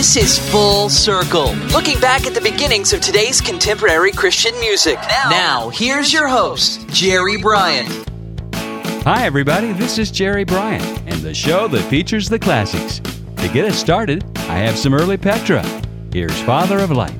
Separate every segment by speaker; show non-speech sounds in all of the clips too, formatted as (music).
Speaker 1: This is Full Circle, looking back at the beginnings of today's contemporary Christian music. Now, here's your host, Jerry Bryant.
Speaker 2: Hi, everybody. This is Jerry Bryant and the show that features the classics. To get us started, I have some early Petra. Here's Father of Lights.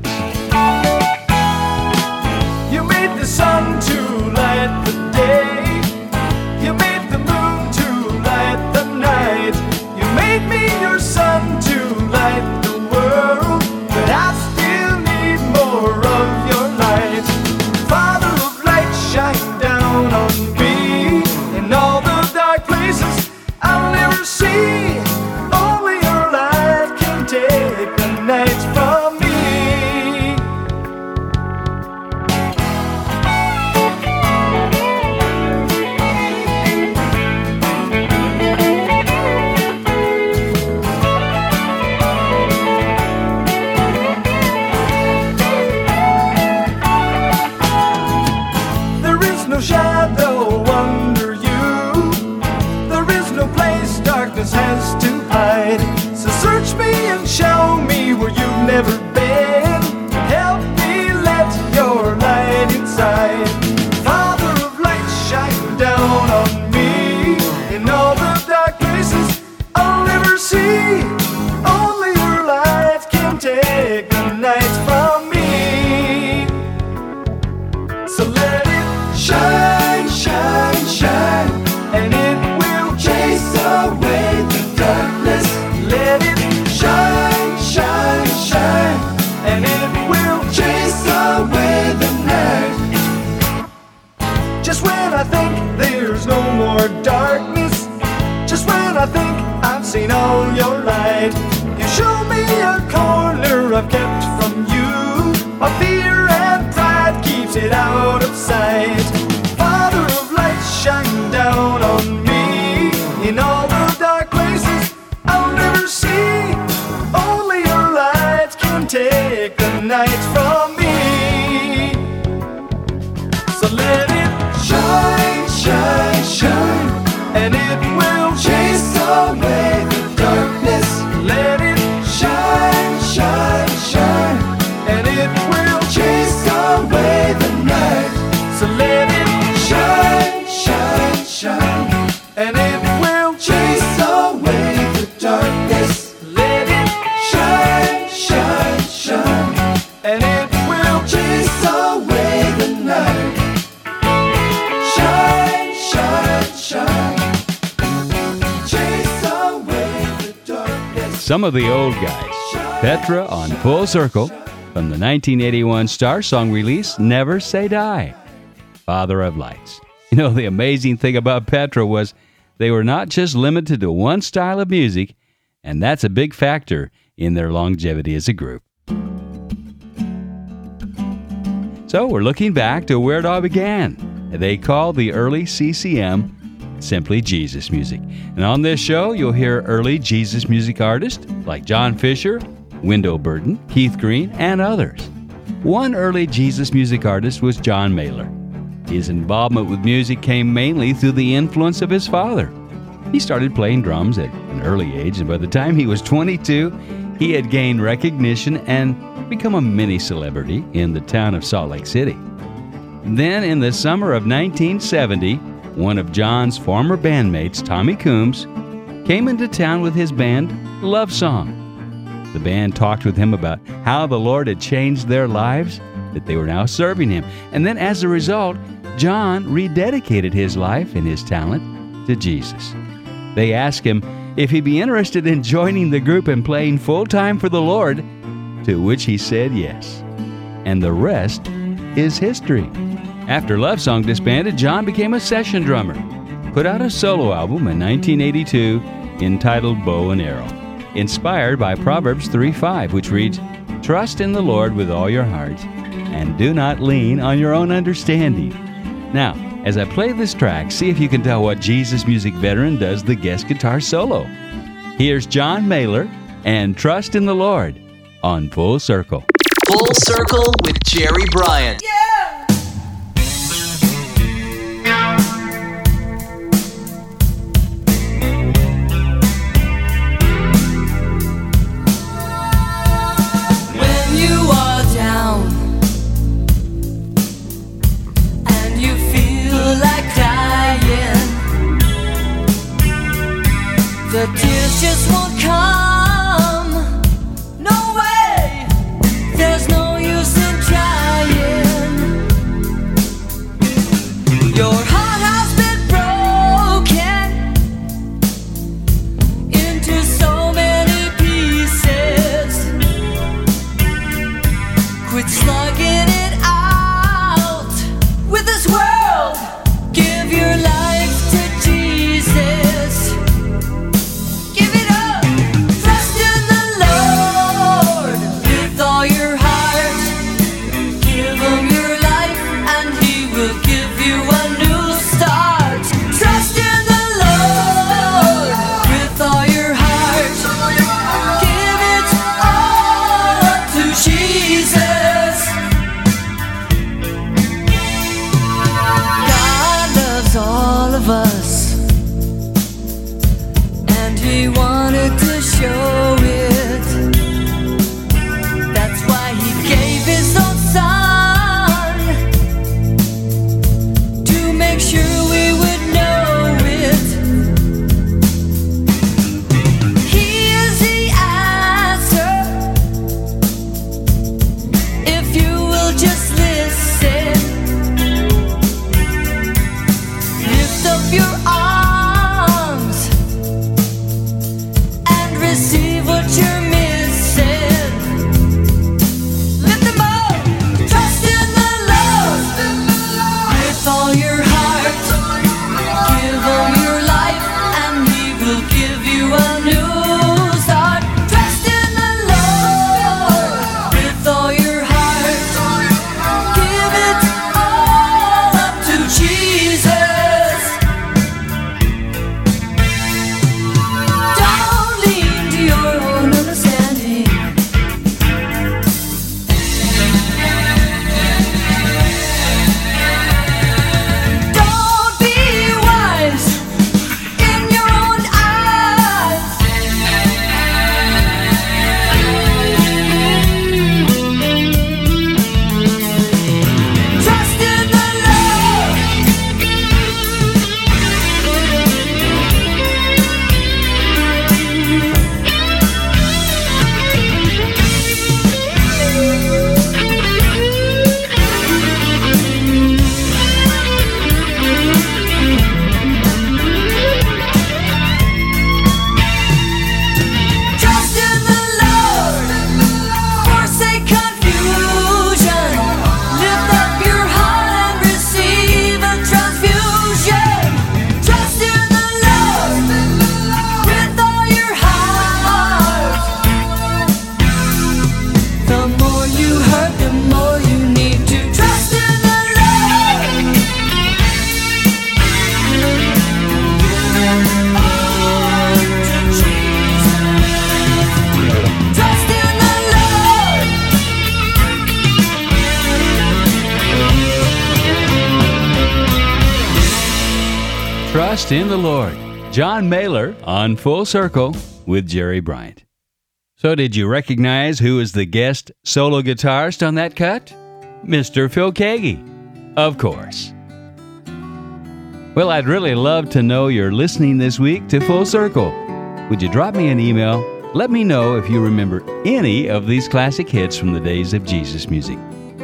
Speaker 2: Some of the old guys. Petra on Full Circle from the 1981 Star Song release, Never Say Die. Father of Lights. You know, the amazing thing about Petra was they were not just limited to one style of music, and that's a big factor in their longevity as a group. So we're looking back to where it all began. They call the early CCM simply Jesus music. And on this show, you'll hear early Jesus music artists like John Fischer, Wendell Burton, Keith Green, and others. One early Jesus music artist was John Mehler. His involvement with music came mainly through the influence of his father. He started playing drums at an early age, and by the time he was 22, he had gained recognition and become a mini celebrity in the town of Salt Lake City. Then, in the summer of 1970, one of John's former bandmates, Tommy Coomes, came into town with his band, Love Song. The band talked with him about how the Lord had changed their lives, that they were now serving him. And then, as a result, John rededicated his life and his talent to Jesus. They asked him if he'd be interested in joining the group and playing full time for the Lord, to which he said yes. And the rest is history. After Love Song disbanded, John became a session drummer, put out a solo album in 1982 entitled Bow and Arrow.
Speaker 3: inspired by Proverbs 3 5, which reads, Trust in the Lord with all your heart, and do not lean on your own understanding. Now, as I play this track, see if you can tell what Jesus Music veteran does the guest guitar solo. Here's John Mehler and Trust in the Lord on Full Circle.
Speaker 1: Full Circle with Jerry Bryant.
Speaker 4: When Trust in the Lord.
Speaker 3: John Mehler on Full Circle with Jerry Bryant. So, did you recognize who is the guest solo guitarist on that cut? Mr. Phil Keaggy. Of course. Well, I'd really love to know you're listening this week to Full Circle. Would you drop me an email? Let me know if you remember any of these classic hits from the days of Jesus music.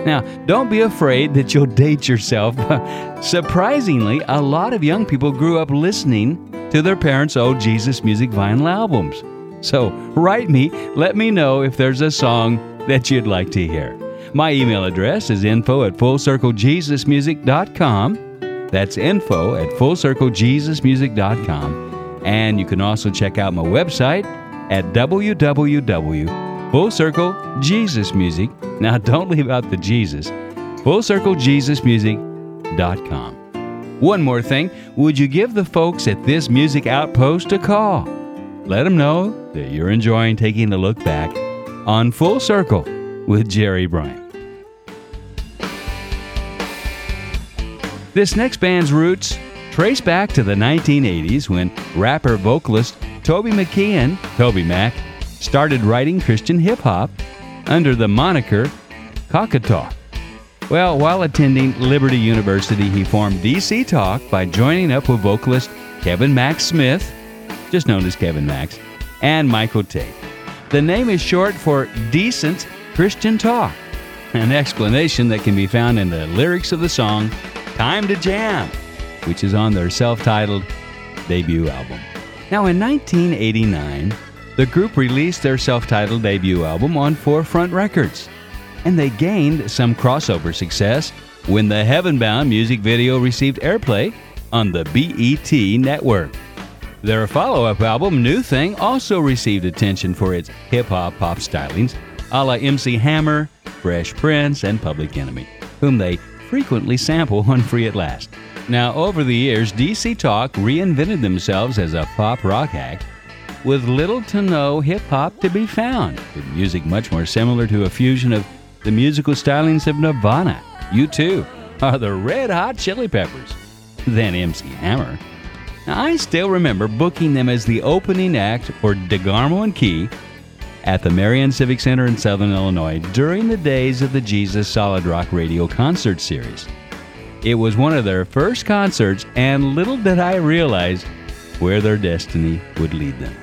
Speaker 3: Now, don't be afraid that you'll date yourself. (laughs) Surprisingly, a lot of young people grew up listening to their parents' old Jesus music vinyl albums. So, write me, let me know if there's a song that you'd like to hear. My email address is info at fullcirclejesusmusic.com. That's info at fullcirclejesusmusic.com. And you can also check out my website, at www.fullcirclejesusmusic. Now, don't leave out the Jesus. FullCircleJesusmusic.com. One more thing, would you give the folks at this music outpost a call? Let them know that you're enjoying taking a look back on Full Circle with Jerry Bryant. This next band's roots trace back to the 1980s when rapper vocalist Toby McKeehan, Toby Mac, started writing Christian hip hop under the moniker Cockataw. Well, while attending Liberty University, he formed DC Talk by joining up with vocalist Kevin Max Smith, just known as Kevin Max, and Michael Tate. The name is short for Decent Christian Talk, an explanation that can be found in the lyrics of the song Time to Jam, which is on their self titled debut album. Now, in 1989, the group released their self titled debut album on Forefront Records, and they gained some crossover success when the Heavenbound music video received airplay on the BET network. Their follow up album, New Thing, also received attention for its hip hop pop stylings, a la MC Hammer, Fresh Prince, and Public Enemy, whom they frequently sample on Free at Last. Now, over the years, DC Talk reinvented themselves as a pop rock act with little to no hip hop to be found, with music much more similar to a fusion of the musical stylings of Nirvana, U2, or the Red Hot Chili Peppers, than MC Hammer. Now, I still remember booking them as the opening act for DeGarmo and Key at the Marion Civic Center in Southern Illinois during the days of the Jesus Solid Rock Radio concert series. It was one of their first concerts, and little did I realize where their destiny would lead them.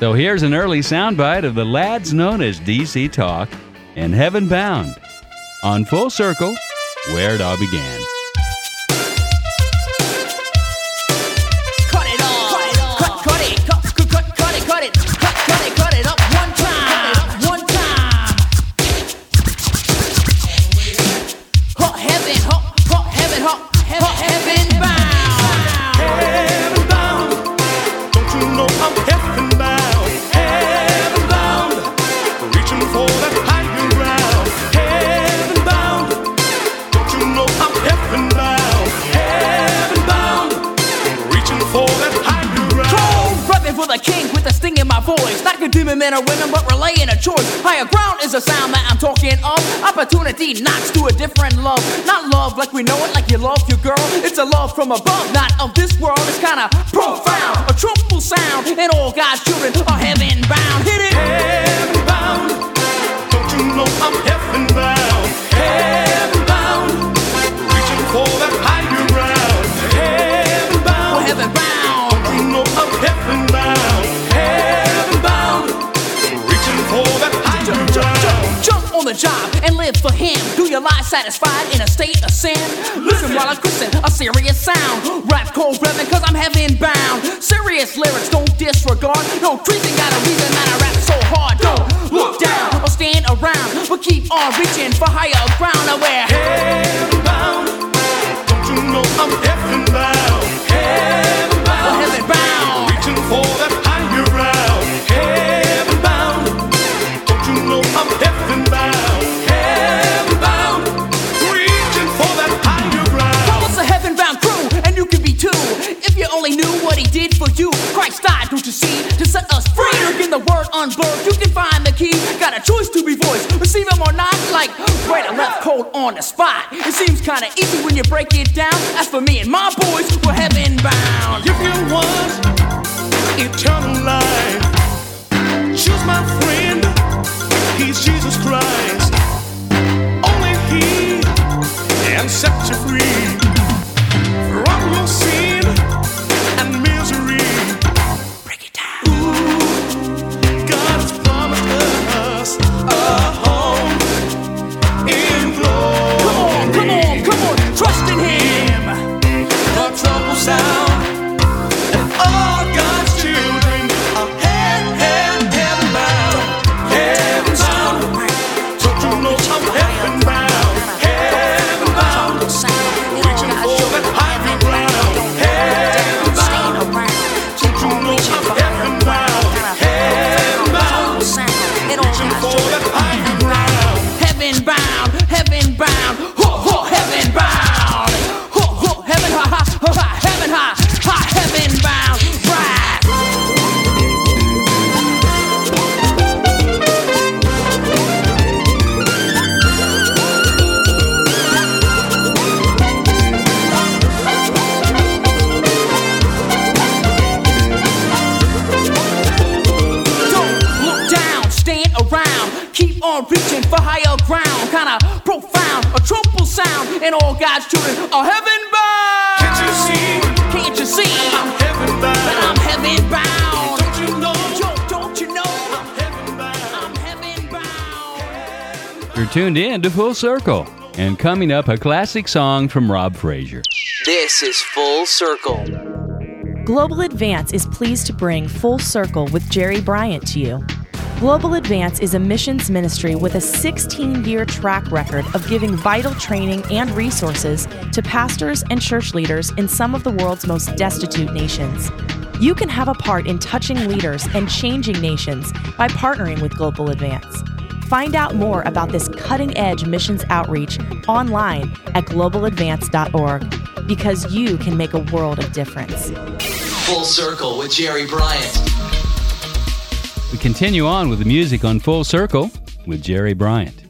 Speaker 3: So here's an early soundbite of the lads known as DC Talk and Heaven Bound on Full Circle, where it all began.
Speaker 5: Voice. Not condemning men or women, but relaying a choice. Higher ground is a sound that I'm talking of. Opportunity knocks to a different love. Not love like we know it, like you love your girl. It's a love from above, not of this world. It's kinda profound. A truthful sound, and all God's children are heaven bound. Hit it.
Speaker 6: Heaven bound. Don't you know I'm heaven bound? Heaven
Speaker 5: the job and live for him. Do your life satisfied in a state of sin? Listen while I christen a serious sound. Rap cold reverend cause I'm heaven bound. Serious lyrics, don't disregard. No treason got a reason that I rap so hard. Don't look down or stand around, but keep on reaching for higher ground. Now we're
Speaker 6: Heaven bound. Don't you know I'm heaven bound? Heaven
Speaker 5: did for you, Christ died, don't you see, to set us free. Look in the word unblurred, you can find the key. Got a choice to be voiced, receive him or not, like right or left, cold on the spot. It seems kinda easy when you break it down. As for me and my boys, we're heaven bound.
Speaker 6: If you want eternal life, choose my friend. He's Jesus Christ. Only He can set you free
Speaker 3: tuned in to Full Circle. And coming up, a classic song from Rob Frazier.
Speaker 1: This is Full Circle.
Speaker 7: Global Advance is pleased to bring Full Circle with Jerry Bryant to you. Global Advance is a missions ministry with a 16 year track record of giving vital training and resources to pastors and church leaders in some of the world's most destitute nations. You can have a part in touching leaders and changing nations by partnering with Global Advance. Find out more about this cutting edge missions outreach online at globaladvance.org because you can make a world of difference.
Speaker 1: Full Circle with Jerry Bryant.
Speaker 3: We continue on with the music on Full Circle with Jerry Bryant.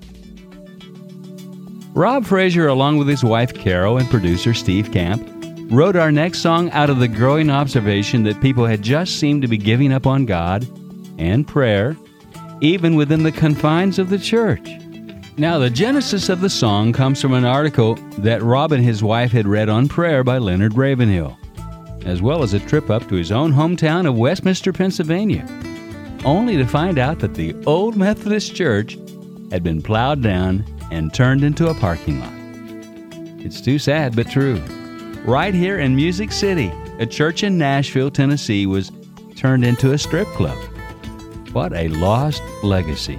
Speaker 3: Rob Frazier, along with his wife Carol and producer Steve Camp, wrote our next song out of the growing observation that people had just seemed to be giving up on God and prayer, even within the confines of the church. Now, the genesis of the song comes from an article that Rob and his wife had read on prayer by Leonard Ravenhill, as well as a trip up to his own hometown of Westminster, Pennsylvania only to find out that the old Methodist church had been plowed down and turned into a parking lot. It's too sad, but true. Right here in Music City, a church in Nashville, Tennessee was turned into a strip club. What a lost legacy.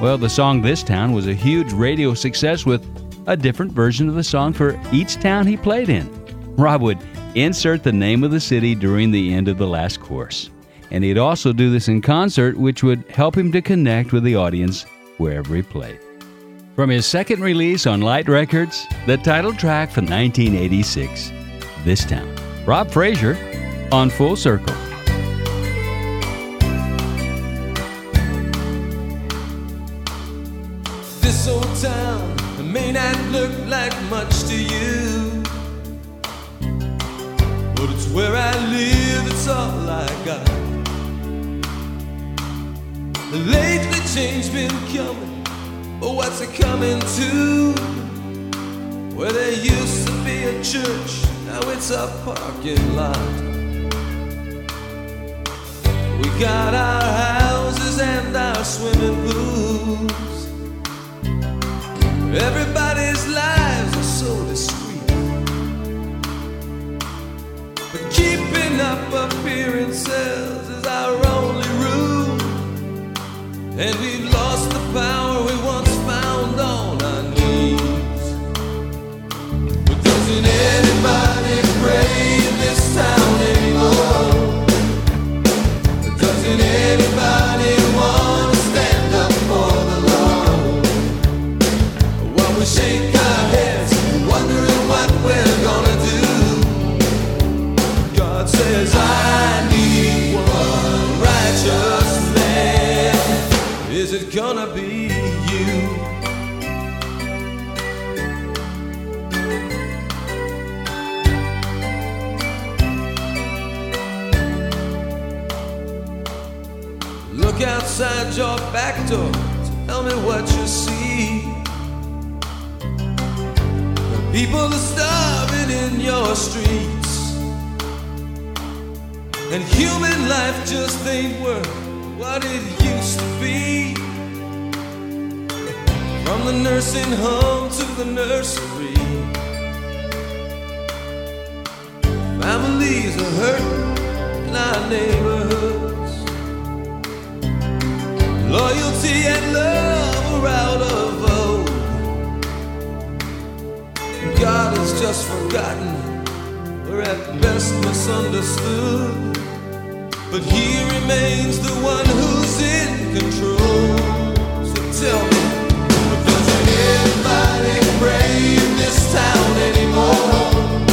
Speaker 3: Well, the song This Town was a huge radio success with a different version of the song for each town he played in. Rob would insert the name of the city during the end of the last course and he'd also do this in concert, which would help him to connect with the audience wherever he played. From his second release on Light Records, the title track from 1986, This Town. Rob Frazier on Full Circle.
Speaker 8: Been coming, but what's it coming to? Where there used to be a church, now it's a parking lot. We got our houses and our swimming pools. Everybody's lives are so discreet. But keeping up appearances is our only. And we've lost the power we once your back door. To tell me what you see. People are starving in your streets. And human life just ain't worth what it used to be. From the nursing home to the nursery. Families are hurting in our neighborhoods. Loyalty and love are out of vogue. God is just forgotten, or at best misunderstood. But He remains the one who's in control. So tell me, doesn't anybody pray in this town anymore?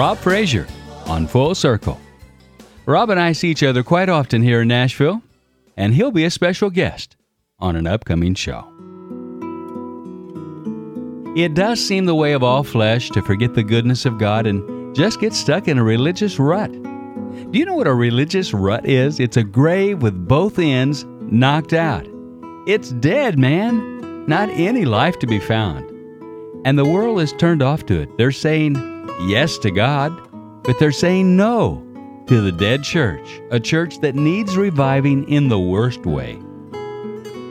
Speaker 3: Rob Frazier on Full Circle. Rob and I see each other quite often here in Nashville, and he'll be a special guest on an upcoming show. It does seem the way of all flesh to forget the goodness of God and just get stuck in a religious rut. Do you know what a religious rut is? It's a grave with both ends knocked out. It's dead, man. Not any life to be found. And the world is turned off to it. They're saying yes to God, but they're saying no to the dead church, a church that needs reviving in the worst way.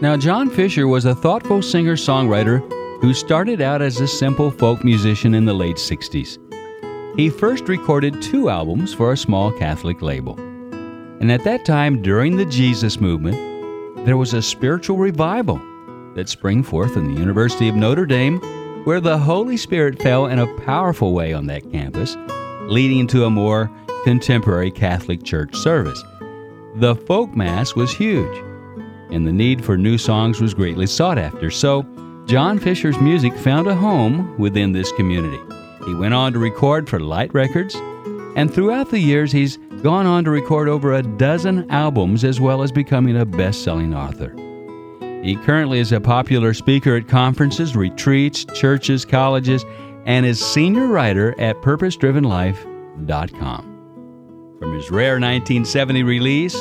Speaker 3: Now, John Fischer was a thoughtful singer songwriter who started out as a simple folk musician in the late 60s. He first recorded two albums for a small Catholic label. And at that time, during the Jesus movement, there was a spiritual revival that sprang forth in the University of Notre Dame, where the Holy Spirit fell in a powerful way on that campus, leading to a more contemporary Catholic church service. The folk mass was huge, and the need for new songs was greatly sought after. So, John Fischer's music found a home within this community. He went on to record for Light Records, and throughout the years, he's gone on to record over a dozen albums as well as becoming a best selling author. He currently is a popular speaker at conferences, retreats, churches, colleges, and is senior writer at purposedrivenlife.com. From his rare 1970 release,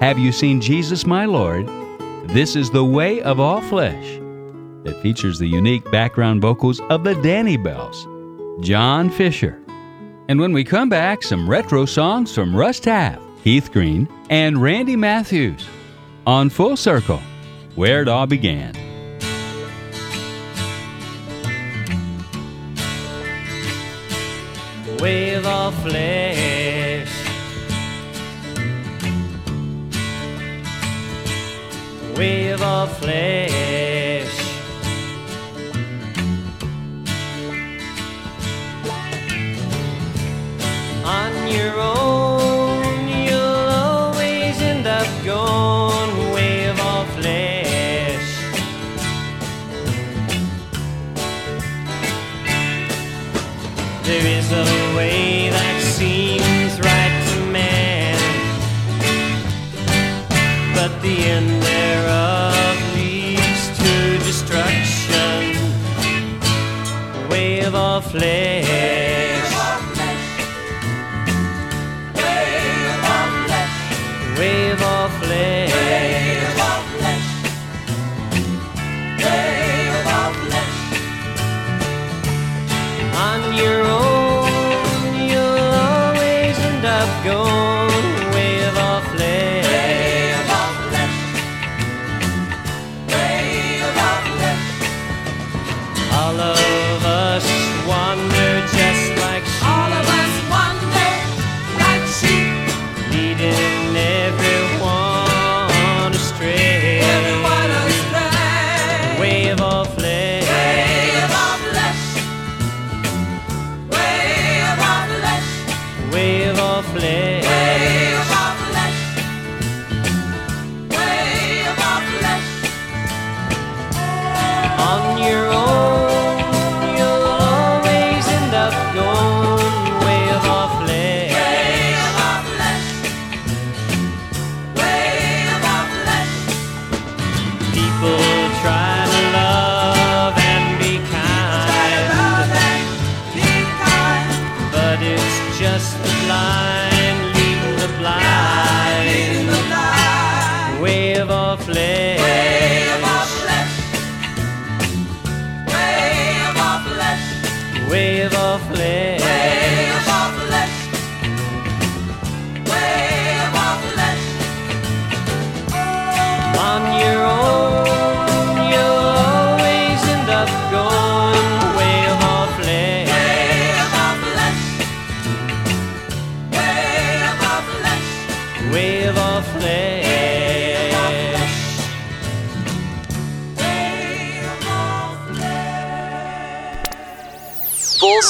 Speaker 3: Have You Seen Jesus, My Lord? This is The Way of All Flesh, that features the unique background vocals of the Danniebelles, John Fischer. And when we come back, some retro songs from Russ Taff, Keith Green, and Randy Matthews on Full Circle, where it all began.
Speaker 9: wave of flesh. Wave of flesh. On your own, There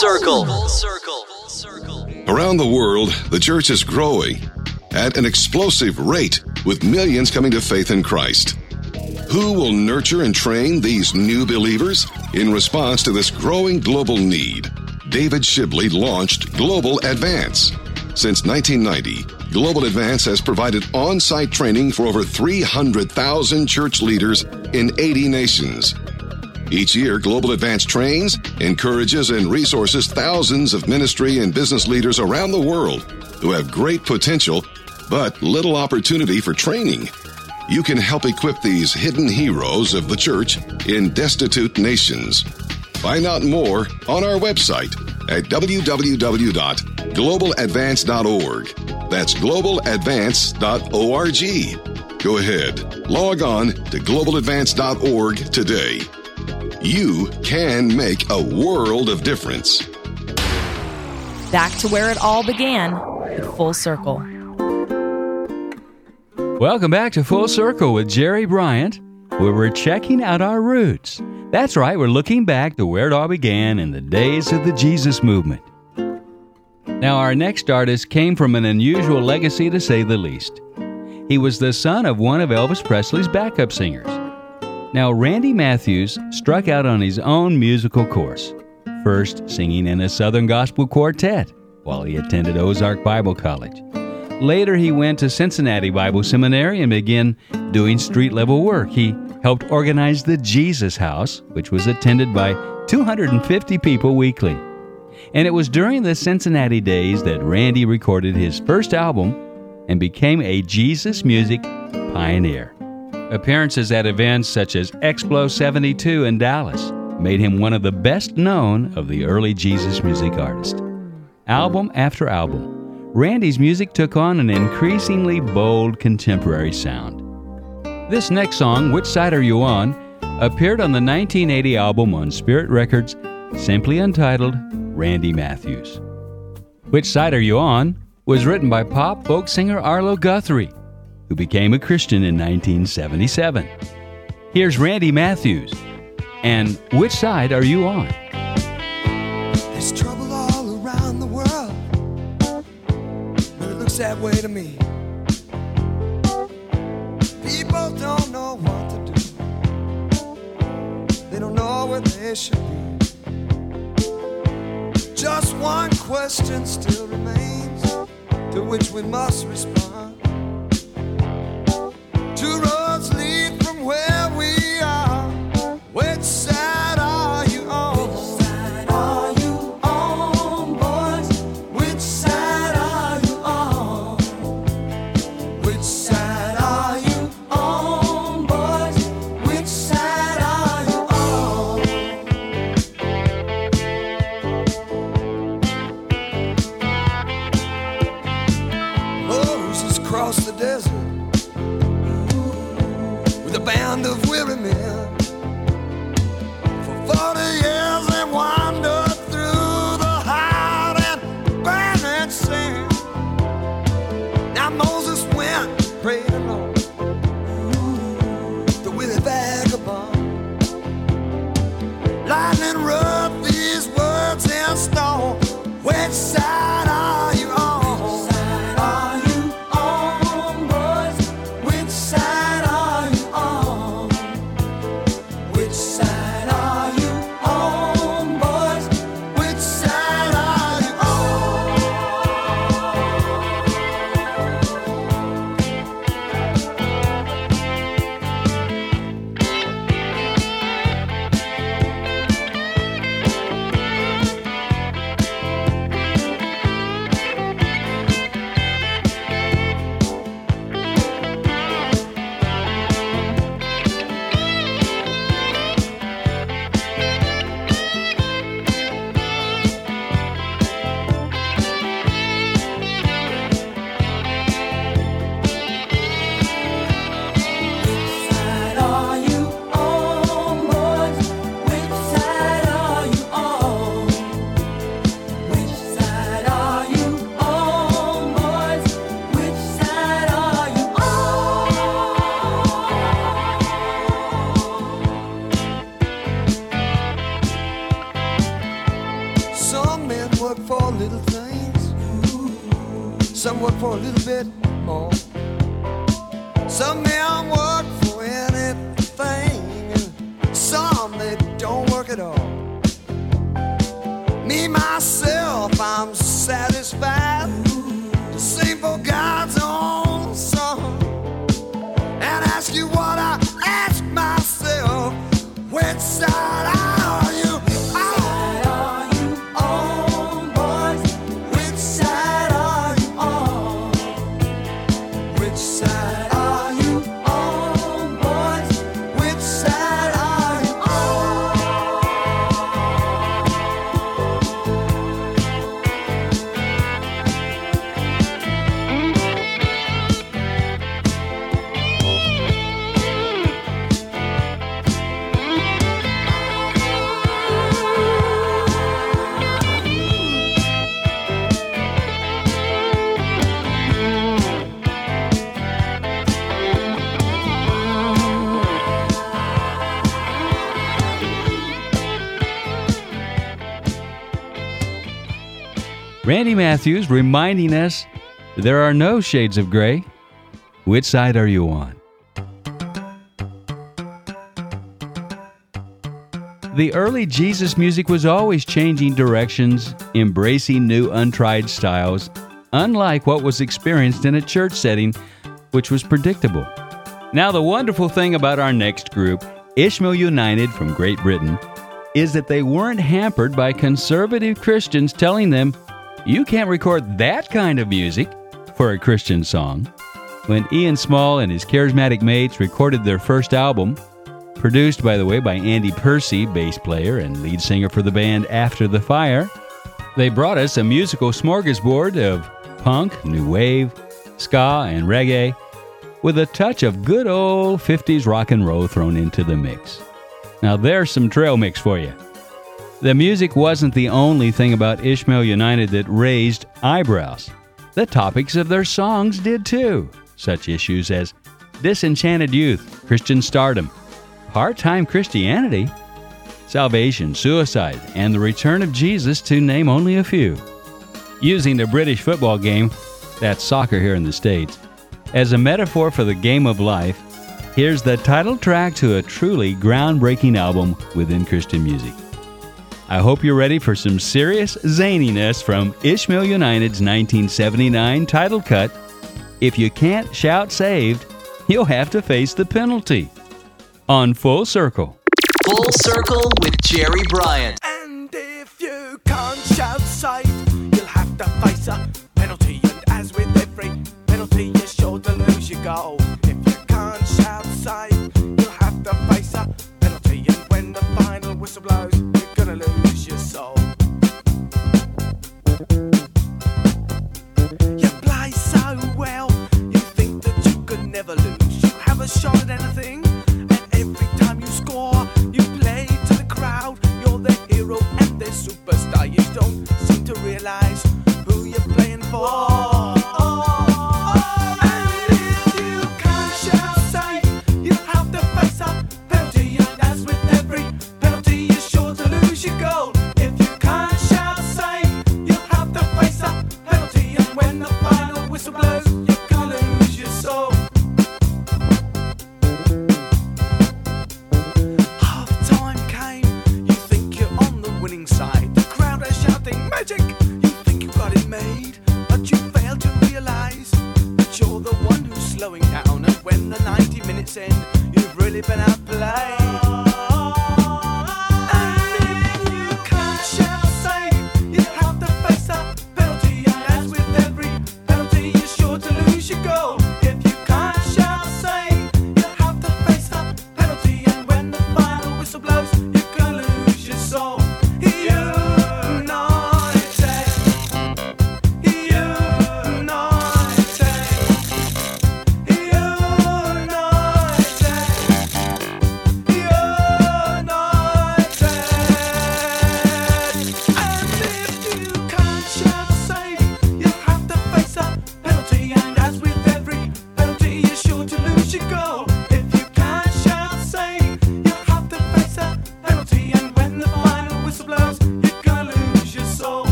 Speaker 1: circle.
Speaker 10: Around the world, the church is growing at an explosive rate with millions coming to faith in Christ. Who will nurture and train these new believers? In response to this growing global need, David Shibley launched Global Advance. Since 1990, Global Advance has provided on site training for over 300,000 church leaders in 80 nations. Each year, Global Advance trains, encourages, and resources thousands of ministry and business leaders around the world who have great potential but little opportunity for training. You can help equip these hidden heroes of the church in destitute nations. Find out more on our website at www.globaladvance.org. That's globaladvance.org. Go ahead, log on to globaladvance.org today. You can make a world of difference.
Speaker 7: Back to where it all began with Full Circle.
Speaker 3: Welcome back to Full Circle with Jerry Bryant, where we're checking out our roots. That's right, we're looking back to where it all began in the days of the Jesus movement. Now, our next artist came from an unusual legacy to say the least. He was the son of one of Elvis Presley's backup singers. Now, Randy Matthews struck out on his own musical course, first singing in a Southern Gospel quartet while he attended Ozark Bible College. Later, he went to Cincinnati Bible Seminary and began doing street level work. He helped organize the Jesus House, which was attended by 250 people weekly. And it was during the Cincinnati days that Randy recorded his first album and became a Jesus music pioneer. Appearances at events such as Expo 72 in Dallas made him one of the best known of the early Jesus music artists. Album after album, Randy's music took on an increasingly bold contemporary sound. This next song, Which Side Are You On, appeared on the 1980 album on Spirit Records, simply entitled Randy Matthews. Which Side Are You On was written by pop folk singer Arlo Guthrie, who became a Christian in 1977. Here's Randy Matthews, and Which Side Are You On?
Speaker 2: There's trouble all around the world, but it looks that way to me. People don't know what to do, they don't know where they should be. Just one question still remains, to which we must respond. Two roads lead from where we are. Which side are you on? Which side are you on, boys? Which side are you on? Which side are you on, boys? Which side are you on? Moses crossed the desert band of weary men.
Speaker 11: More. Some men work for anything. Some they don't work at all. Me myself, I'm satisfied to sing for God's own and ask you what I ask myself. Which side
Speaker 3: Randy Matthews reminding us there are no shades of gray. Which side are you on? The early Jesus music was always changing directions, embracing new untried styles, unlike what was experienced in a church setting, which was predictable. Now, the wonderful thing about our next group, Ishmael United from Great Britain, is that they weren't hampered by conservative Christians telling them, you can't record that kind of music for a Christian song. When Ian Smale and his charismatic mates recorded their first album, produced, by the way, by Andy Piercy, bass player and lead singer for the band After the Fire, they brought us a musical smorgasbord of punk, new wave, ska, and reggae, with a touch of good old 50s rock and roll thrown into the mix. Now, there's some trail mix for you. The music wasn't the only thing about Ishmael United that raised eyebrows. The topics of their songs did too, such issues as disenchanted youth, Christian stardom, part time Christianity, salvation, suicide, and the return of Jesus, to name only a few. Using the British football game, that's soccer here in the States, as a metaphor for the game of life, here's the title track to a truly groundbreaking album within Christian music. I hope you're ready for some serious zaniness from Ishmael United's 1979 title cut. If you can't shout saved, you'll have to face the penalty. On Full Circle.
Speaker 1: Full Circle with Jerry Bryant.
Speaker 2: And if you can't shout saved, you'll have to face a penalty. And as with every penalty, you're sure to lose your goal. If you can't shout saved, you'll have to face a penalty. And when the final whistle blows, you're gonna You play so well, you think that you could never lose. You have a shot at anything, and every time you score, you play to the crowd. You're the hero and the superstar. You don't seem to realize who you're playing for.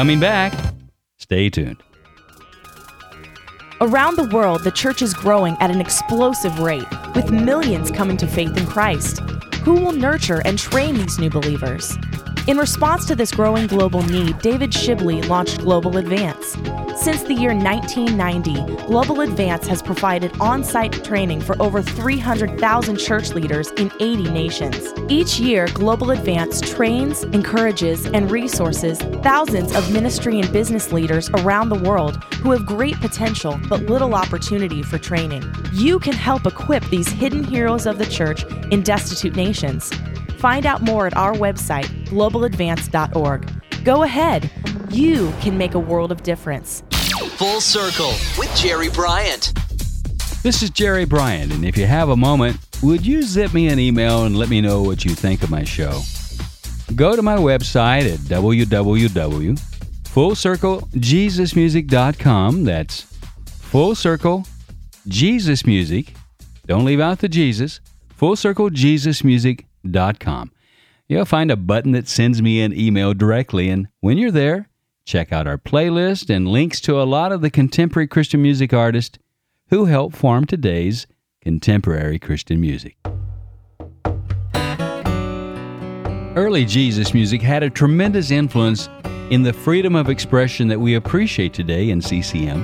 Speaker 3: Coming back. Stay tuned.
Speaker 7: Around the world, the church is growing at an explosive rate, with millions coming to faith in Christ. Who will nurture and train these new believers? In response to this growing global need, David Shibley launched Global Advance. Since the year 1990, Global Advance has provided on site training for over 300,000 church leaders in 80 nations. Each year, Global Advance trains, encourages, and resources thousands of ministry and business leaders around the world who have great potential but little opportunity for training. You can help equip these hidden heroes of the church in destitute nations. Find out more at our website, globaladvance.org. Go ahead. You can make a world of difference.
Speaker 1: Full Circle with Jerry Bryant.
Speaker 3: This is Jerry Bryant, and if you have a moment, would you zip me an email and let me know what you think of my show? Go to my website at www.fullcirclejesusmusic.com. That's Full Circle Jesus Music. Don't leave out the Jesus. FullCircleJesusmusic.com. You'll find a button that sends me an email directly, and when you're there, check out our playlist and links to a lot of the contemporary Christian music artists who help form today's contemporary Christian music. Early Jesus music had a tremendous influence in the freedom of expression that we appreciate today in CCM,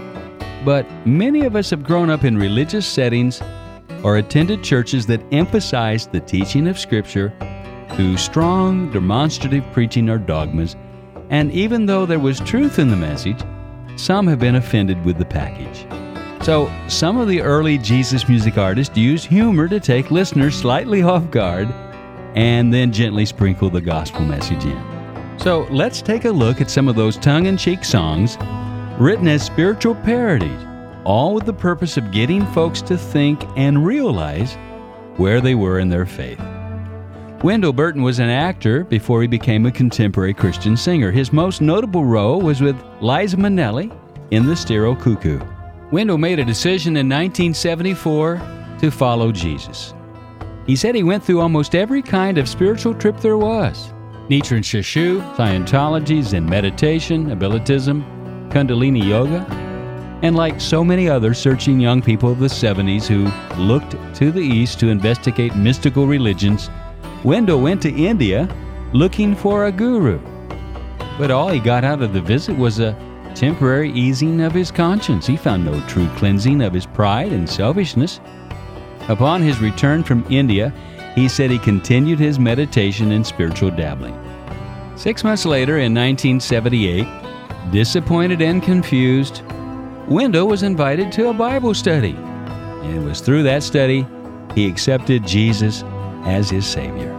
Speaker 3: but many of us have grown up in religious settings or attended churches that emphasized the teaching of Scripture through strong, demonstrative preaching or dogmas, and even though there was truth in the message, some have been offended with the package. So, some of the early Jesus music artists used humor to take listeners slightly (laughs) off guard and then gently sprinkle the gospel message in. So, let's take a look at some of those tongue in cheek songs written as spiritual parodies, all with the purpose of getting folks to think and realize where they were in their faith. Wendell Burton was an actor before he became a contemporary Christian singer. His most notable role was with Liza Minnelli in The Sterile Cuckoo. Wendell made a decision in 1974 to follow Jesus. He said he went through almost every kind of spiritual trip there was Nichiren Shoshu, Scientology, Zen meditation, abilitism, Kundalini yoga, and like so many other searching young people of the 70s who looked to the East to investigate mystical religions, Wendell went to India looking for a guru. But all he got out of the visit was a temporary easing of his conscience. He found no true cleansing of his pride and selfishness. Upon his return from India, he said he continued his meditation and spiritual dabbling. Six months later, in 1978, disappointed and confused, Wendell was invited to a Bible study. And it was through that study he accepted Jesus as his Savior.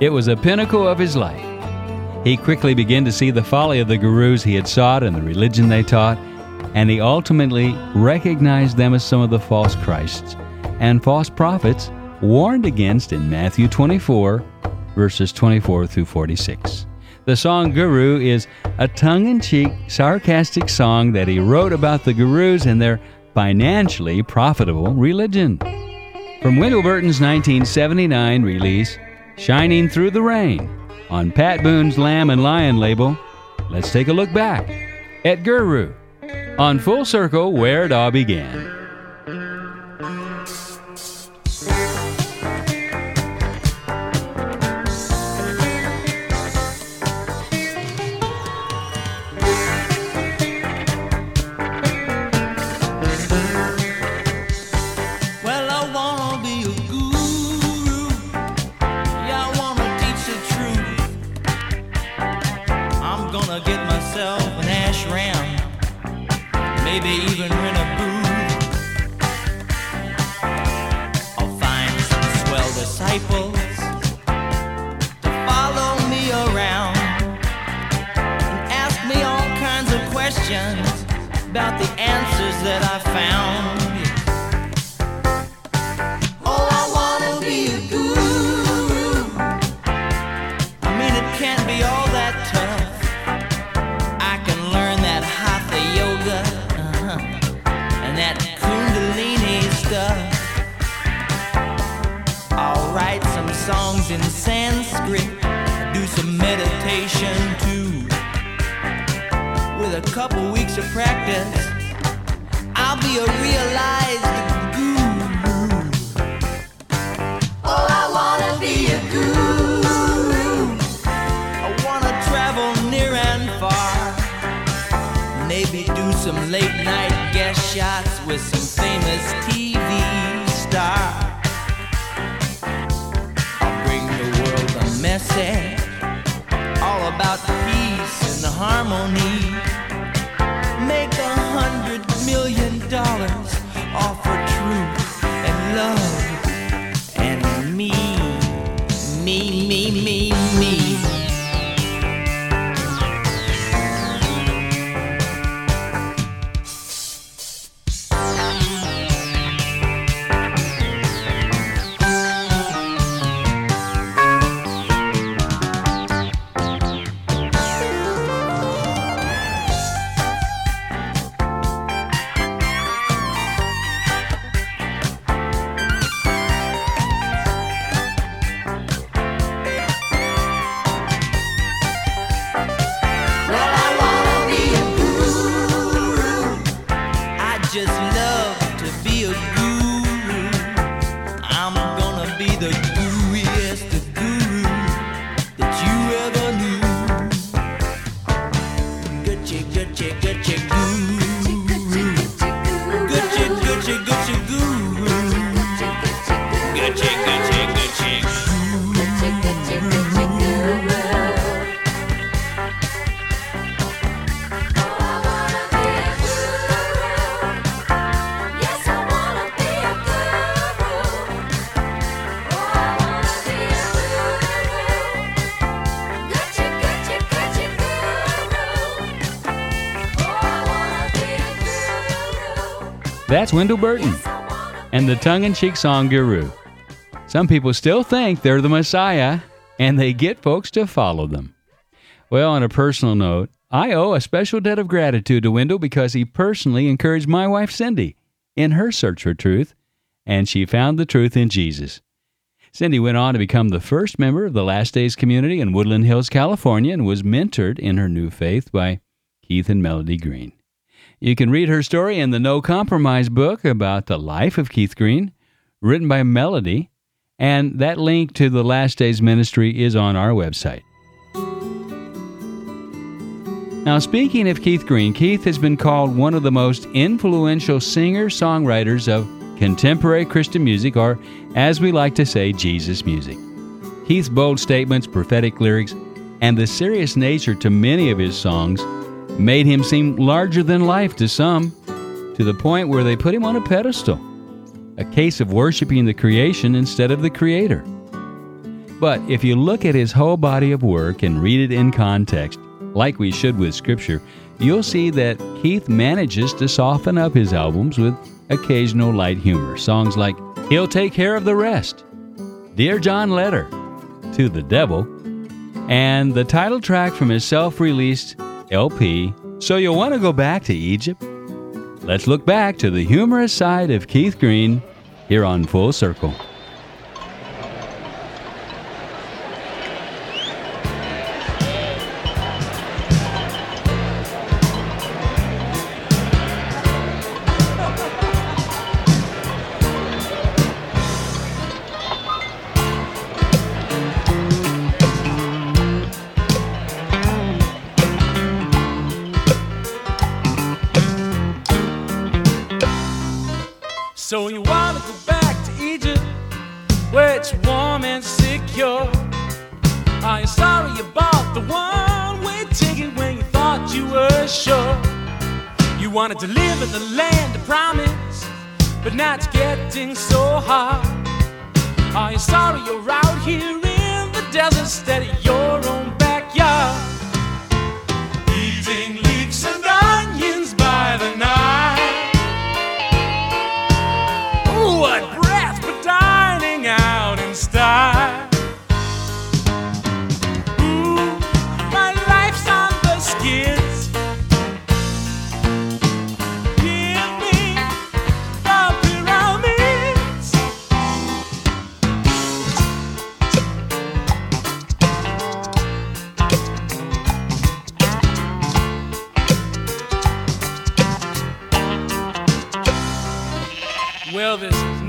Speaker 3: It was a pinnacle of his life. He quickly began to see the folly of the gurus he had sought and the religion they taught, and he ultimately recognized them as some of the false Christs and false prophets warned against in Matthew 24, verses 24 through 46. The song Guru is a tongue in cheek, sarcastic song that he wrote about the gurus and their financially profitable religion. From Wendell Burton's 1979 release, Shining Through the Rain, on Pat Boone's Lamb and Lion label, let's take a look back at Guru on Full Circle Where It All Began.
Speaker 12: Of practice, I'll be a realized guru. Oh, I wanna be a guru. I wanna travel near and far. Maybe do some late night guest shots with some famous TV star. I'll bring the world a message all about peace and harmony.
Speaker 3: That's Wendell Burton and the tongue in cheek song Guru. Some people still think they're the Messiah and they get folks to follow them. Well, on a personal note, I owe a special debt of gratitude to Wendell because he personally encouraged my wife Cindy in her search for truth, and she found the truth in Jesus. Cindy went on to become the first member of the Last Days community in Woodland Hills, California, and was mentored in her new faith by Keith and Melody Green. You can read her story in the No Compromise book about the life of Keith Green, written by Melody, and that link to the Last Days ministry is on our website. Now, speaking of Keith Green, Keith has been called one of the most influential singer songwriters of contemporary Christian music, or as we like to say, Jesus music. Keith's bold statements, prophetic lyrics, and the serious nature to many of his songs made him seem larger than life to some, to the point where they put him on a pedestal, a case of worshiping the creation instead of the creator. But if you look at his whole body of work and read it in context, like we should with Scripture, you'll see that Keith manages to soften up his albums with occasional light humor. Songs like He'll Take Care of the Rest, Dear John Letter, To the Devil, and the title track from his self released LP, So You'll Want to Go Back to Egypt. Let's look back to the humorous side of Keith Green here on Full Circle.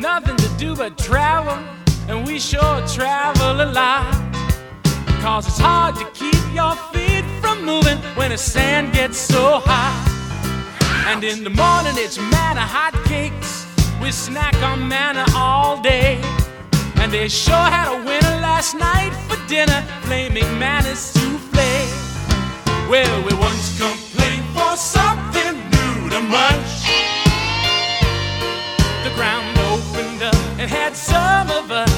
Speaker 13: Nothing to do but travel, and we sure travel a lot. Cause it's hard to keep your feet from moving when the sand gets so hot. And in the morning, it's manna hot cakes. We snack on manna all day. And they sure had a winner last night for dinner, flaming manna souffle. Well, we once complained for something new to munch. The ground and had some of us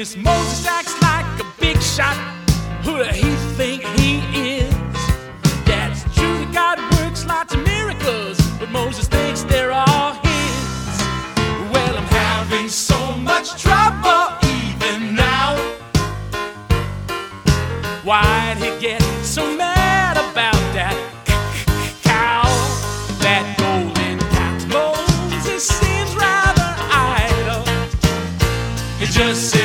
Speaker 13: Moses acts like a big shot. Who do he think he is? It's true that God works lots of miracles, but Moses thinks they're all his. Well, I'm having so much trouble even now. Why'd he get so mad about that cow? That golden cow. Moses seems rather idle. He just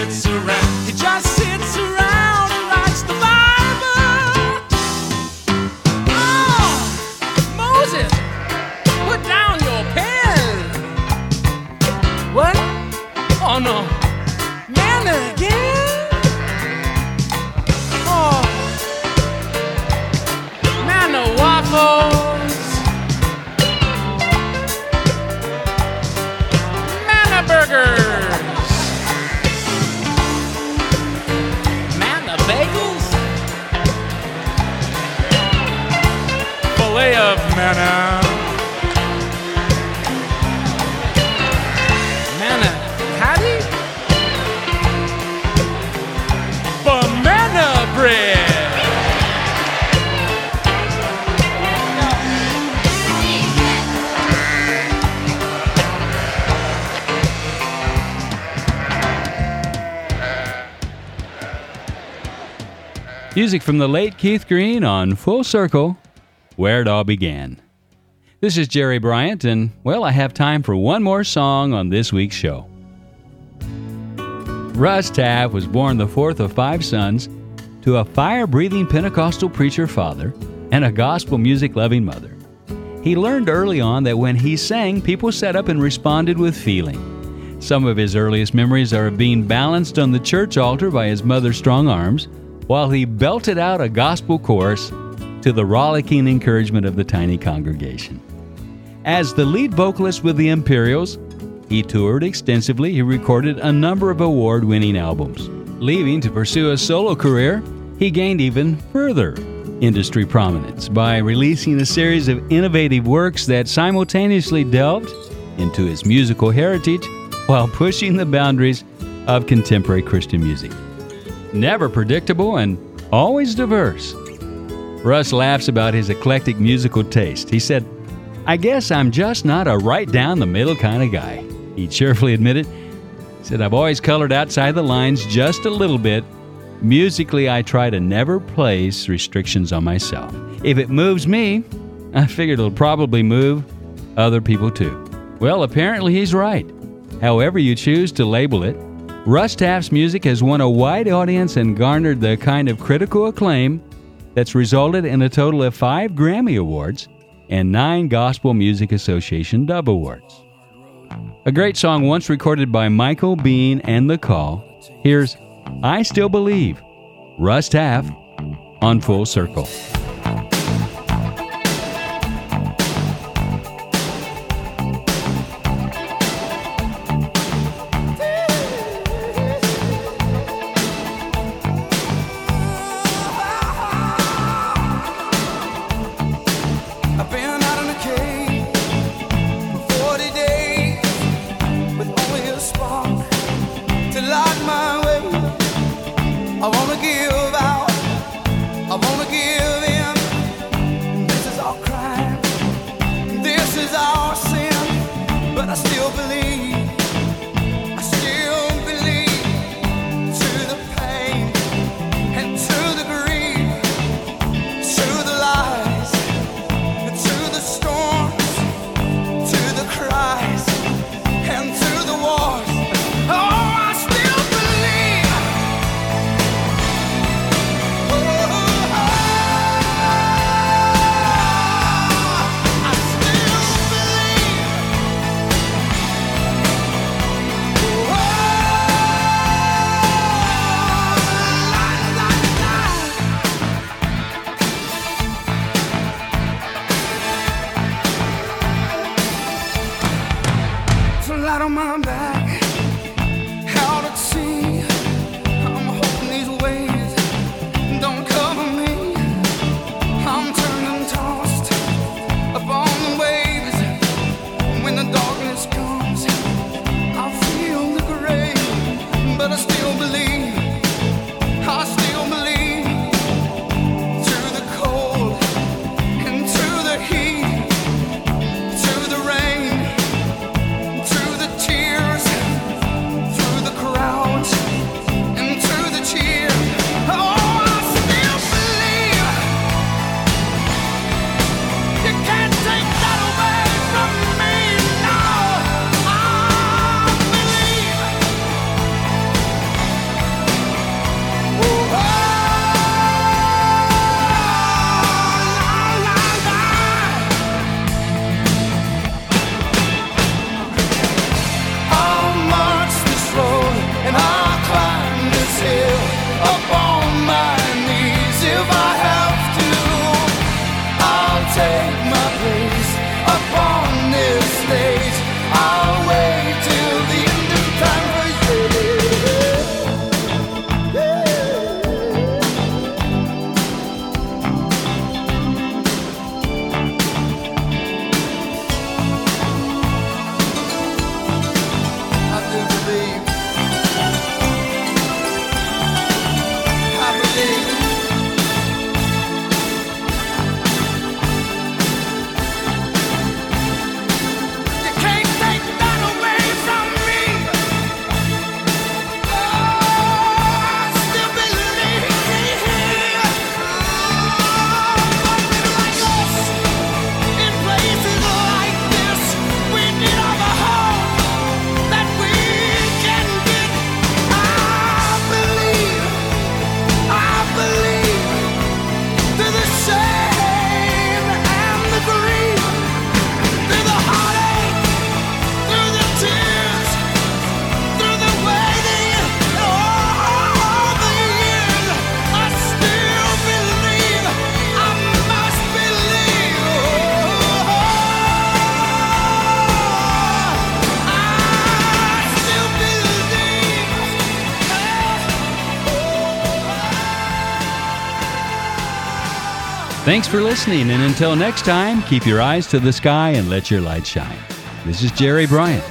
Speaker 3: Music from the late Keith Green on Full Circle, Where It All Began. This is Jerry Bryant, and well, I have time for one more song on this week's show. Russ Taff was born the fourth of five sons to a fire breathing Pentecostal preacher father and a gospel music loving mother. He learned early on that when he sang, people sat up and responded with feeling. Some of his earliest memories are of being balanced on the church altar by his mother's strong arms while he belted out a gospel chorus to the rollicking encouragement of the tiny congregation. As the lead vocalist with the Imperials, he toured extensively. He recorded a number of award winning albums. Leaving to pursue a solo career, he gained even further industry prominence by releasing a series of innovative works that simultaneously delved into his musical heritage while pushing the boundaries of contemporary Christian music never predictable, and always diverse. Russ laughs about his eclectic musical taste. He said, I guess I'm just not a right down the middle kind of guy. He cheerfully admitted, he said, I've always colored outside the lines just a little bit. Musically, I try to never place restrictions on myself. If it moves me, I figured it'll probably move other people too. Well, apparently he's right. However, you choose to label it, Russ Taff's music has won a wide audience and garnered the kind of critical acclaim that's resulted in a total of five Grammy Awards and nine Gospel Music Association Dove Awards. A great song once recorded by Michael Been and The Call. Here's I Still Believe, Russ Taff on Full Circle. Thanks for listening, and until next time, keep your eyes to the sky and let your light shine. This is Jerry Bryant.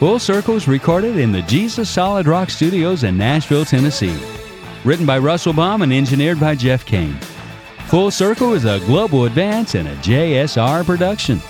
Speaker 3: Full Circles recorded in the Jesus Solid Rock Studios in Nashville, Tennessee. Written by Russell Baum and engineered by Jeff Kane. Full Circle is a global advance and a JSR production.